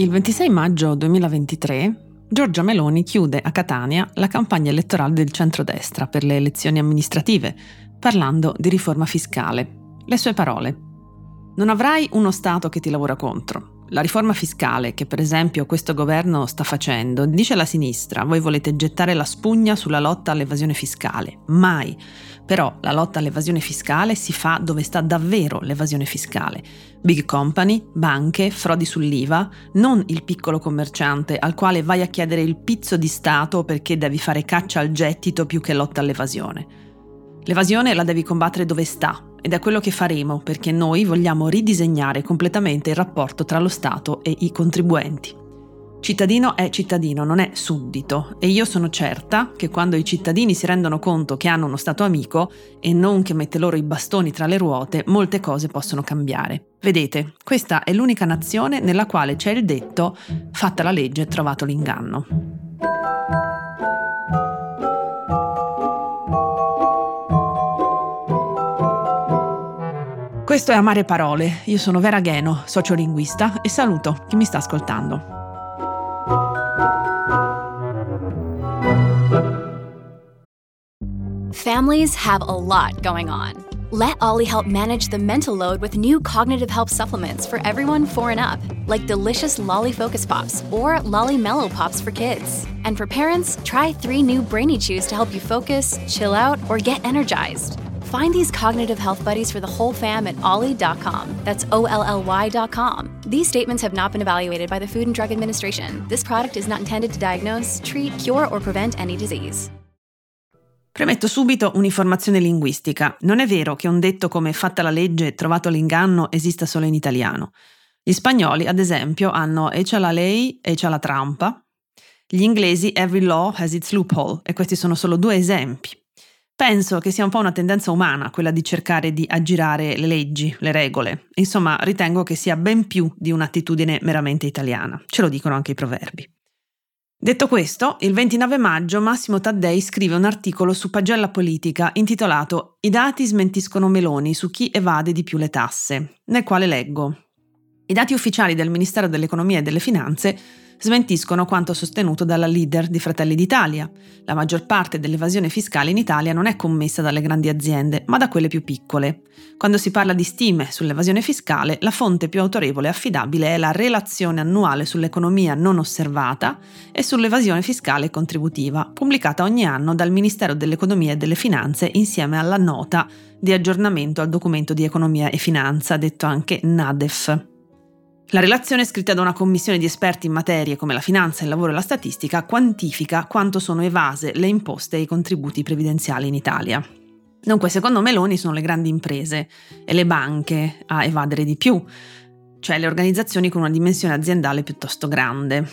Il 26 maggio 2023 Giorgia Meloni chiude a Catania la campagna elettorale del centrodestra per le elezioni amministrative, parlando di riforma fiscale. Le sue parole. Non avrai uno Stato che ti lavora contro. La riforma fiscale che per esempio questo governo sta facendo, dice la sinistra, voi volete gettare la spugna sulla lotta all'evasione fiscale. Mai. Però la lotta all'evasione fiscale si fa dove sta davvero l'evasione fiscale. Big company, banche, frodi sull'IVA, non il piccolo commerciante al quale vai a chiedere il pizzo di Stato perché devi fare caccia al gettito più che lotta all'evasione. L'evasione la devi combattere dove sta, ed è quello che faremo perché noi vogliamo ridisegnare completamente il rapporto tra lo Stato e i contribuenti. Cittadino è cittadino, non è suddito e io sono certa che quando i cittadini si rendono conto che hanno uno Stato amico e non che mette loro i bastoni tra le ruote, molte cose possono cambiare. Vedete, questa è l'unica nazione nella quale c'è il detto fatta la legge, trovato l'inganno. Questo è Amare Parole. Io sono Vera Gheno, sociolinguista, e saluto chi mi sta ascoltando. Families have a lot going on. Let Ollie help manage the mental load with new cognitive help supplements for everyone four and up, like delicious Lolly Focus Pops or Lolly Mellow Pops for kids. And for parents, try three new Brainy Chews to help you focus, chill out, or get energized. Find these cognitive health buddies for the whole fam at ollie.com. That's O L L Y.com. These statements have not been evaluated by the Food and Drug Administration. This product is not intended to diagnose, treat, cure, or prevent any disease. Premetto subito un'informazione linguistica. Non è vero che un detto come fatta la legge, trovato l'inganno esista solo in italiano. Gli spagnoli, ad esempio, hanno echa la lei, echa la trampa. Gli inglesi every law has its loophole e questi sono solo due esempi. Penso che sia un po' una tendenza umana quella di cercare di aggirare le leggi, le regole. Insomma, ritengo che sia ben più di un'attitudine meramente italiana. Ce lo dicono anche i proverbi. Detto questo, il 29 maggio Massimo Taddei scrive un articolo su Pagella Politica intitolato I dati smentiscono Meloni su chi evade di più le tasse, nel quale leggo I dati ufficiali del Ministero dell'Economia e delle Finanze smentiscono quanto sostenuto dalla leader di Fratelli d'Italia. La maggior parte dell'evasione fiscale in Italia non è commessa dalle grandi aziende, ma da quelle più piccole. Quando si parla di stime sull'evasione fiscale, la fonte più autorevole e affidabile è la relazione annuale sull'economia non osservata e sull'evasione fiscale contributiva, pubblicata ogni anno dal Ministero dell'Economia e delle Finanze insieme alla nota di aggiornamento al documento di economia e finanza, detto anche NADEF. La relazione scritta da una commissione di esperti in materie come la finanza, il lavoro e la statistica quantifica quanto sono evase le imposte e i contributi previdenziali in Italia. Dunque, secondo Meloni sono le grandi imprese e le banche a evadere di più, cioè le organizzazioni con una dimensione aziendale piuttosto grande.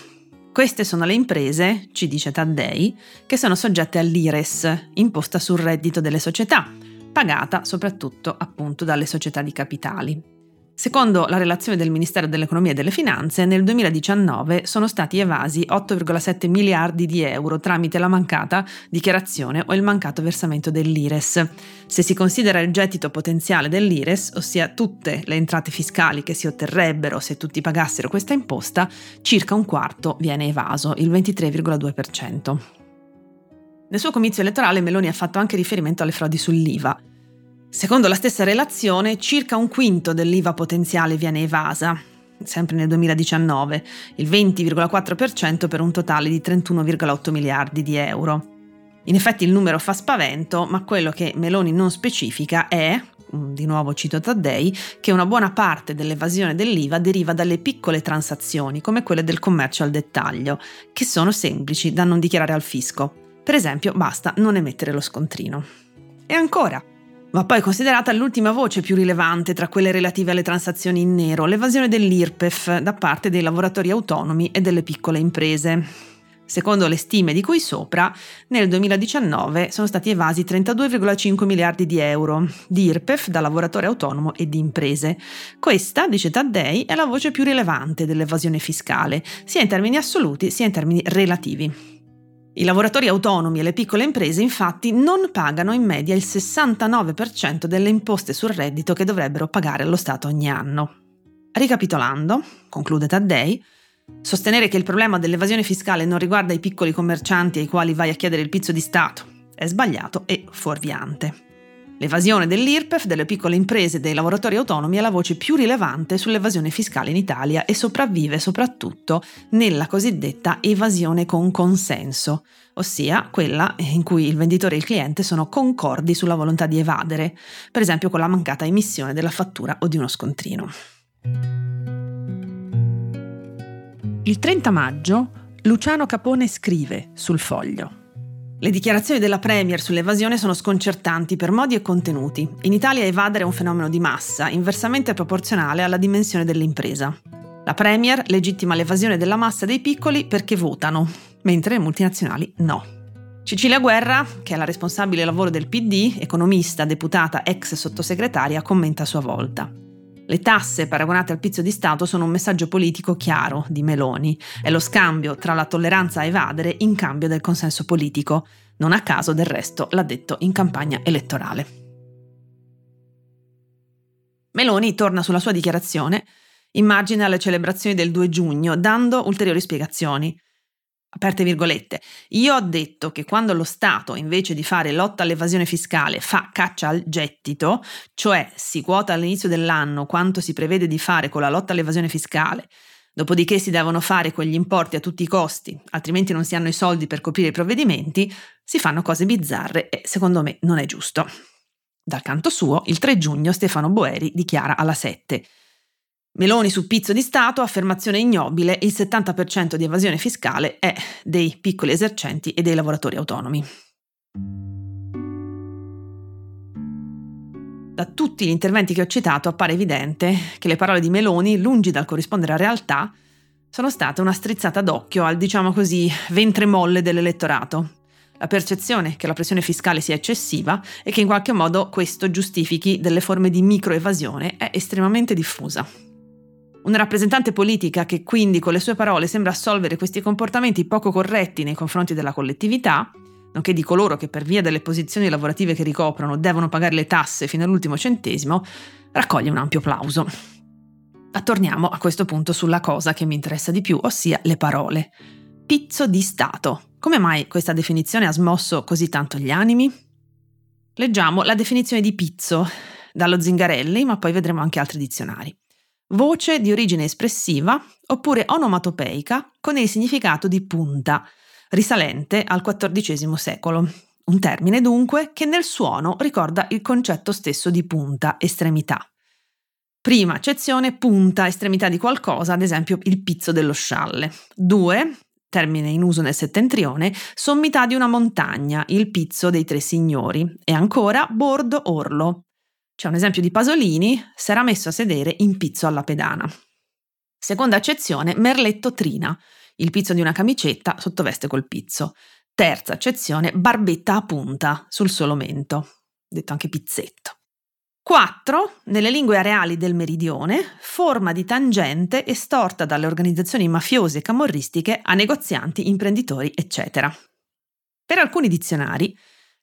Queste sono le imprese, ci dice Taddei, che sono soggette all'IRES, imposta sul reddito delle società, pagata soprattutto appunto dalle società di capitali. Secondo la relazione del Ministero dell'Economia e delle Finanze, nel 2019 sono stati evasi 8,7 miliardi di euro tramite la mancata dichiarazione o il mancato versamento dell'IRES. Se si considera il gettito potenziale dell'IRES, ossia tutte le entrate fiscali che si otterrebbero se tutti pagassero questa imposta, circa un quarto viene evaso, il 23,2%. Nel suo comizio elettorale Meloni ha fatto anche riferimento alle frodi sull'IVA. Secondo la stessa relazione, circa un quinto dell'IVA potenziale viene evasa, sempre nel 2019, il 20,4% per un totale di 31,8 miliardi di euro. In effetti il numero fa spavento, ma quello che Meloni non specifica è, mm, di nuovo cito Taddei, che una buona parte dell'evasione dell'IVA deriva dalle piccole transazioni, come quelle del commercio al dettaglio, che sono semplici da non dichiarare al fisco. Per esempio, basta non emettere lo scontrino. E ancora, Va poi considerata l'ultima voce più rilevante tra quelle relative alle transazioni in nero, l'evasione dell'IRPEF da parte dei lavoratori autonomi e delle piccole imprese. Secondo le stime di cui sopra, nel 2019 sono stati evasi 32,5 miliardi di euro di IRPEF da lavoratore autonomo e di imprese. Questa, dice Taddei, è la voce più rilevante dell'evasione fiscale, sia in termini assoluti sia in termini relativi. I lavoratori autonomi e le piccole imprese infatti non pagano in media il 69% delle imposte sul reddito che dovrebbero pagare allo Stato ogni anno. Ricapitolando, conclude Taddei, Sostenere che il problema dell'evasione fiscale non riguarda i piccoli commercianti ai quali vai a chiedere il pizzo di Stato è sbagliato e fuorviante. L'evasione dell'IRPEF, delle piccole imprese e dei lavoratori autonomi è la voce più rilevante sull'evasione fiscale in Italia e sopravvive soprattutto nella cosiddetta evasione con consenso, ossia quella in cui il venditore e il cliente sono concordi sulla volontà di evadere, per esempio con la mancata emissione della fattura o di uno scontrino. Il 30 maggio Luciano Capone scrive sul foglio. Le dichiarazioni della Premier sull'evasione sono sconcertanti per modi e contenuti. In Italia evadere è un fenomeno di massa, inversamente proporzionale alla dimensione dell'impresa. La Premier legittima l'evasione della massa dei piccoli perché votano, mentre le multinazionali no. Cecilia Guerra, che è la responsabile lavoro del PD, economista, deputata, ex sottosegretaria, commenta a sua volta. Le tasse paragonate al pizzo di Stato sono un messaggio politico chiaro di Meloni. È lo scambio tra la tolleranza a evadere in cambio del consenso politico. Non a caso, del resto, l'ha detto in campagna elettorale. Meloni torna sulla sua dichiarazione, immagina le celebrazioni del 2 giugno, dando ulteriori spiegazioni aperte virgolette, io ho detto che quando lo Stato, invece di fare lotta all'evasione fiscale, fa caccia al gettito, cioè si quota all'inizio dell'anno quanto si prevede di fare con la lotta all'evasione fiscale, dopodiché si devono fare quegli importi a tutti i costi, altrimenti non si hanno i soldi per coprire i provvedimenti, si fanno cose bizzarre e secondo me non è giusto. Dal canto suo, il 3 giugno Stefano Boeri dichiara alla 7 Meloni su pizzo di Stato, affermazione ignobile, il 70% di evasione fiscale è dei piccoli esercenti e dei lavoratori autonomi. Da tutti gli interventi che ho citato appare evidente che le parole di Meloni, lungi dal corrispondere a realtà, sono state una strizzata d'occhio al, diciamo così, ventre molle dell'elettorato. La percezione che la pressione fiscale sia eccessiva e che in qualche modo questo giustifichi delle forme di microevasione è estremamente diffusa. Una rappresentante politica che quindi con le sue parole sembra assolvere questi comportamenti poco corretti nei confronti della collettività, nonché di coloro che per via delle posizioni lavorative che ricoprono devono pagare le tasse fino all'ultimo centesimo, raccoglie un ampio plauso. Ma torniamo a questo punto sulla cosa che mi interessa di più, ossia le parole. Pizzo di Stato. Come mai questa definizione ha smosso così tanto gli animi? Leggiamo la definizione di pizzo dallo Zingarelli, ma poi vedremo anche altri dizionari voce di origine espressiva oppure onomatopeica con il significato di punta, risalente al XIV secolo. Un termine dunque che nel suono ricorda il concetto stesso di punta, estremità. Prima accezione, punta, estremità di qualcosa, ad esempio il pizzo dello scialle. Due, termine in uso nel settentrione, sommità di una montagna, il pizzo dei tre signori. E ancora bordo orlo, c'è un esempio di Pasolini, si era messo a sedere in pizzo alla pedana. Seconda accezione, merletto trina, il pizzo di una camicetta sottoveste col pizzo. Terza accezione, barbetta a punta sul solo mento, detto anche pizzetto. 4. Nelle lingue areali del meridione, forma di tangente estorta dalle organizzazioni mafiose e camorristiche a negozianti, imprenditori, eccetera. Per alcuni dizionari,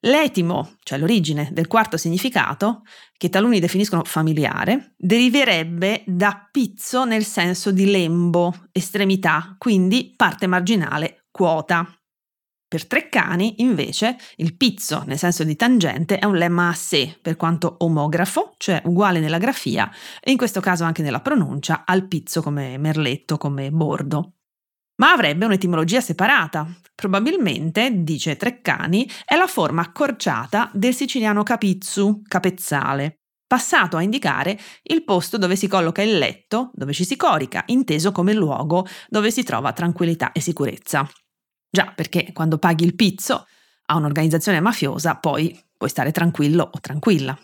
L'etimo, cioè l'origine del quarto significato, che taluni definiscono familiare, deriverebbe da pizzo nel senso di lembo, estremità, quindi parte marginale, quota. Per Treccani, invece, il pizzo, nel senso di tangente, è un lemma a sé, per quanto omografo, cioè uguale nella grafia, e in questo caso anche nella pronuncia, al pizzo come merletto, come bordo ma avrebbe un'etimologia separata. Probabilmente, dice Treccani, è la forma accorciata del siciliano capizzu, capezzale, passato a indicare il posto dove si colloca il letto, dove ci si corica, inteso come luogo dove si trova tranquillità e sicurezza. Già, perché quando paghi il pizzo a un'organizzazione mafiosa, poi puoi stare tranquillo o tranquilla.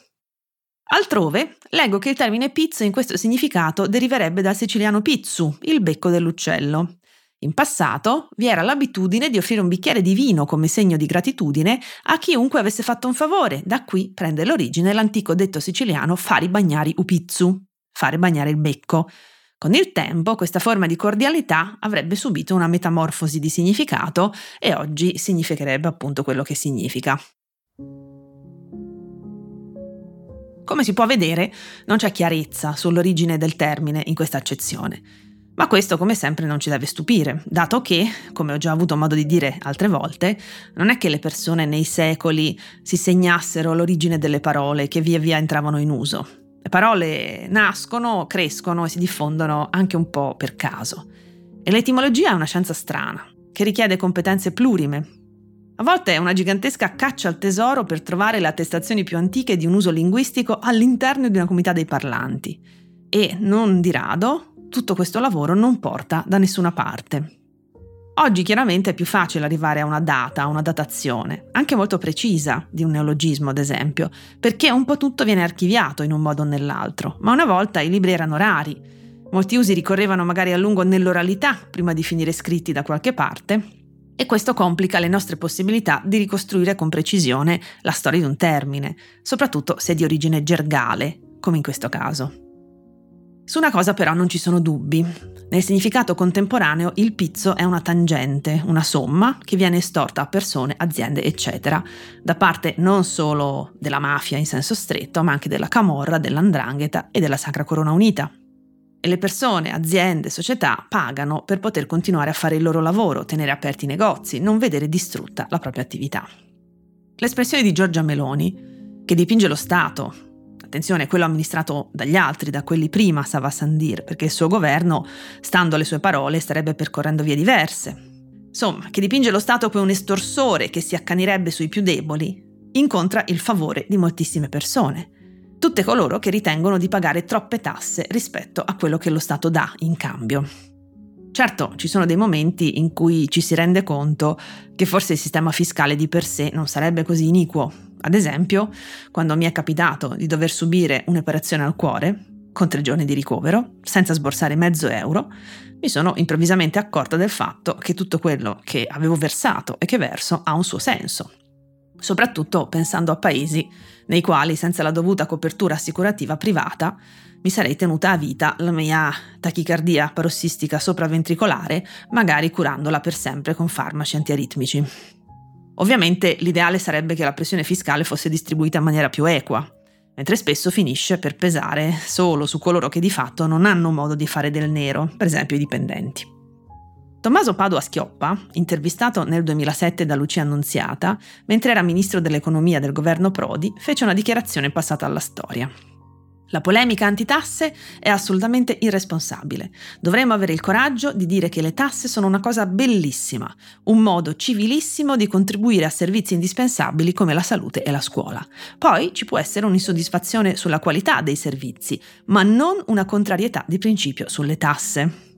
Altrove leggo che il termine pizzo in questo significato deriverebbe dal siciliano pizzu, il becco dell'uccello. In passato vi era l'abitudine di offrire un bicchiere di vino come segno di gratitudine a chiunque avesse fatto un favore, da qui prende l'origine l'antico detto siciliano fari bagnari upizzu, fare bagnare il becco. Con il tempo questa forma di cordialità avrebbe subito una metamorfosi di significato e oggi significherebbe appunto quello che significa. Come si può vedere, non c'è chiarezza sull'origine del termine in questa accezione Ma questo, come sempre, non ci deve stupire, dato che, come ho già avuto modo di dire altre volte, non è che le persone nei secoli si segnassero l'origine delle parole che via via entravano in uso. Le parole nascono, crescono e si diffondono anche un po' per caso. E l'etimologia è una scienza strana, che richiede competenze plurime. A volte è una gigantesca caccia al tesoro per trovare le attestazioni più antiche di un uso linguistico all'interno di una comunità dei parlanti. E, non di rado, tutto questo lavoro non porta da nessuna parte. Oggi chiaramente è più facile arrivare a una data, a una datazione, anche molto precisa di un neologismo ad esempio, perché un po' tutto viene archiviato in un modo o nell'altro, ma una volta i libri erano rari, molti usi ricorrevano magari a lungo nell'oralità prima di finire scritti da qualche parte, e questo complica le nostre possibilità di ricostruire con precisione la storia di un termine, soprattutto se è di origine gergale, come in questo caso. Su una cosa però non ci sono dubbi. Nel significato contemporaneo il pizzo è una tangente, una somma che viene estorta a persone, aziende, eccetera, da parte non solo della mafia in senso stretto, ma anche della camorra, dell'andrangheta e della Sacra Corona Unita. E le persone, aziende, società pagano per poter continuare a fare il loro lavoro, tenere aperti i negozi, non vedere distrutta la propria attività. L'espressione di Giorgia Meloni, che dipinge lo Stato attenzione, quello amministrato dagli altri, da quelli prima Sava Sandir, perché il suo governo, stando alle sue parole, starebbe percorrendo vie diverse. Insomma, che dipinge lo Stato come un estorsore che si accanirebbe sui più deboli, incontra il favore di moltissime persone, tutte coloro che ritengono di pagare troppe tasse rispetto a quello che lo Stato dà in cambio. Certo, ci sono dei momenti in cui ci si rende conto che forse il sistema fiscale di per sé non sarebbe così iniquo, ad esempio, quando mi è capitato di dover subire un'operazione al cuore, con tre giorni di ricovero, senza sborsare mezzo euro, mi sono improvvisamente accorta del fatto che tutto quello che avevo versato e che verso ha un suo senso, soprattutto pensando a paesi nei quali senza la dovuta copertura assicurativa privata mi sarei tenuta a vita la mia tachicardia parossistica sopraventricolare, magari curandola per sempre con farmaci antiaritmici. Ovviamente l'ideale sarebbe che la pressione fiscale fosse distribuita in maniera più equa, mentre spesso finisce per pesare solo su coloro che di fatto non hanno modo di fare del nero, per esempio i dipendenti. Tommaso Padua Schioppa, intervistato nel 2007 da Lucia Annunziata, mentre era ministro dell'economia del governo Prodi, fece una dichiarazione passata alla storia. La polemica antitasse è assolutamente irresponsabile. Dovremmo avere il coraggio di dire che le tasse sono una cosa bellissima, un modo civilissimo di contribuire a servizi indispensabili come la salute e la scuola. Poi ci può essere un'insoddisfazione sulla qualità dei servizi, ma non una contrarietà di principio sulle tasse.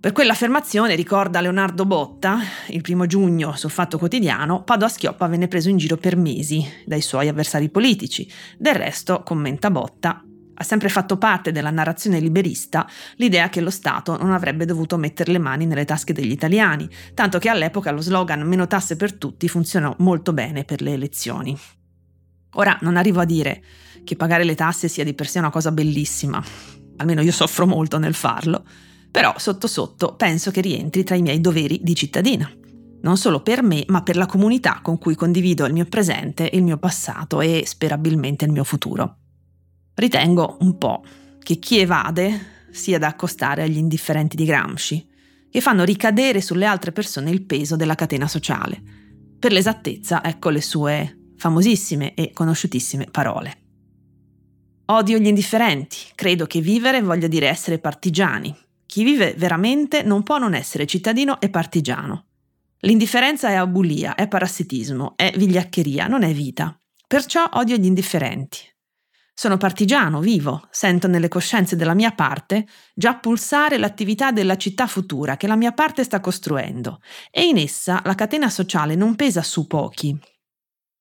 Per quell'affermazione, ricorda Leonardo Botta, il primo giugno sul Fatto Quotidiano, Padoa Schioppa venne preso in giro per mesi dai suoi avversari politici. Del resto, commenta Botta, ha sempre fatto parte della narrazione liberista l'idea che lo Stato non avrebbe dovuto mettere le mani nelle tasche degli italiani, tanto che all'epoca lo slogan meno tasse per tutti funzionò molto bene per le elezioni. Ora non arrivo a dire che pagare le tasse sia di per sé una cosa bellissima, almeno io soffro molto nel farlo, però sotto sotto penso che rientri tra i miei doveri di cittadina. Non solo per me, ma per la comunità con cui condivido il mio presente, il mio passato e sperabilmente il mio futuro. Ritengo un po' che chi evade sia da accostare agli indifferenti di Gramsci, che fanno ricadere sulle altre persone il peso della catena sociale. Per l'esattezza, ecco le sue famosissime e conosciutissime parole. Odio gli indifferenti, credo che vivere voglia dire essere partigiani, chi vive veramente non può non essere cittadino e partigiano. L'indifferenza è abulia, è parassitismo, è vigliaccheria, non è vita. Perciò odio gli indifferenti. Sono partigiano, vivo, sento nelle coscienze della mia parte già pulsare l'attività della città futura che la mia parte sta costruendo e in essa la catena sociale non pesa su pochi.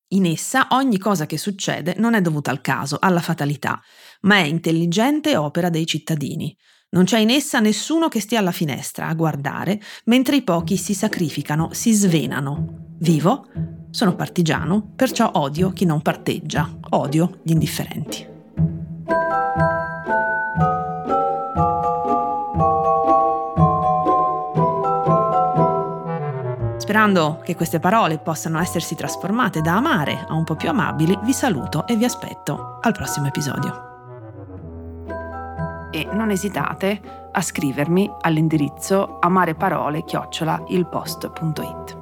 In essa ogni cosa che succede non è dovuta al caso, alla fatalità, ma è intelligente opera dei cittadini. Non c'è in essa nessuno che stia alla finestra a guardare mentre i pochi si sacrificano, si svenano. Vivo, sono partigiano, perciò odio chi non parteggia, odio gli indifferenti. Sperando che queste parole possano essersi trasformate da amare a un po' più amabili, vi saluto e vi aspetto al prossimo episodio. Non esitate a scrivermi all'indirizzo amareparole-ilpost.it.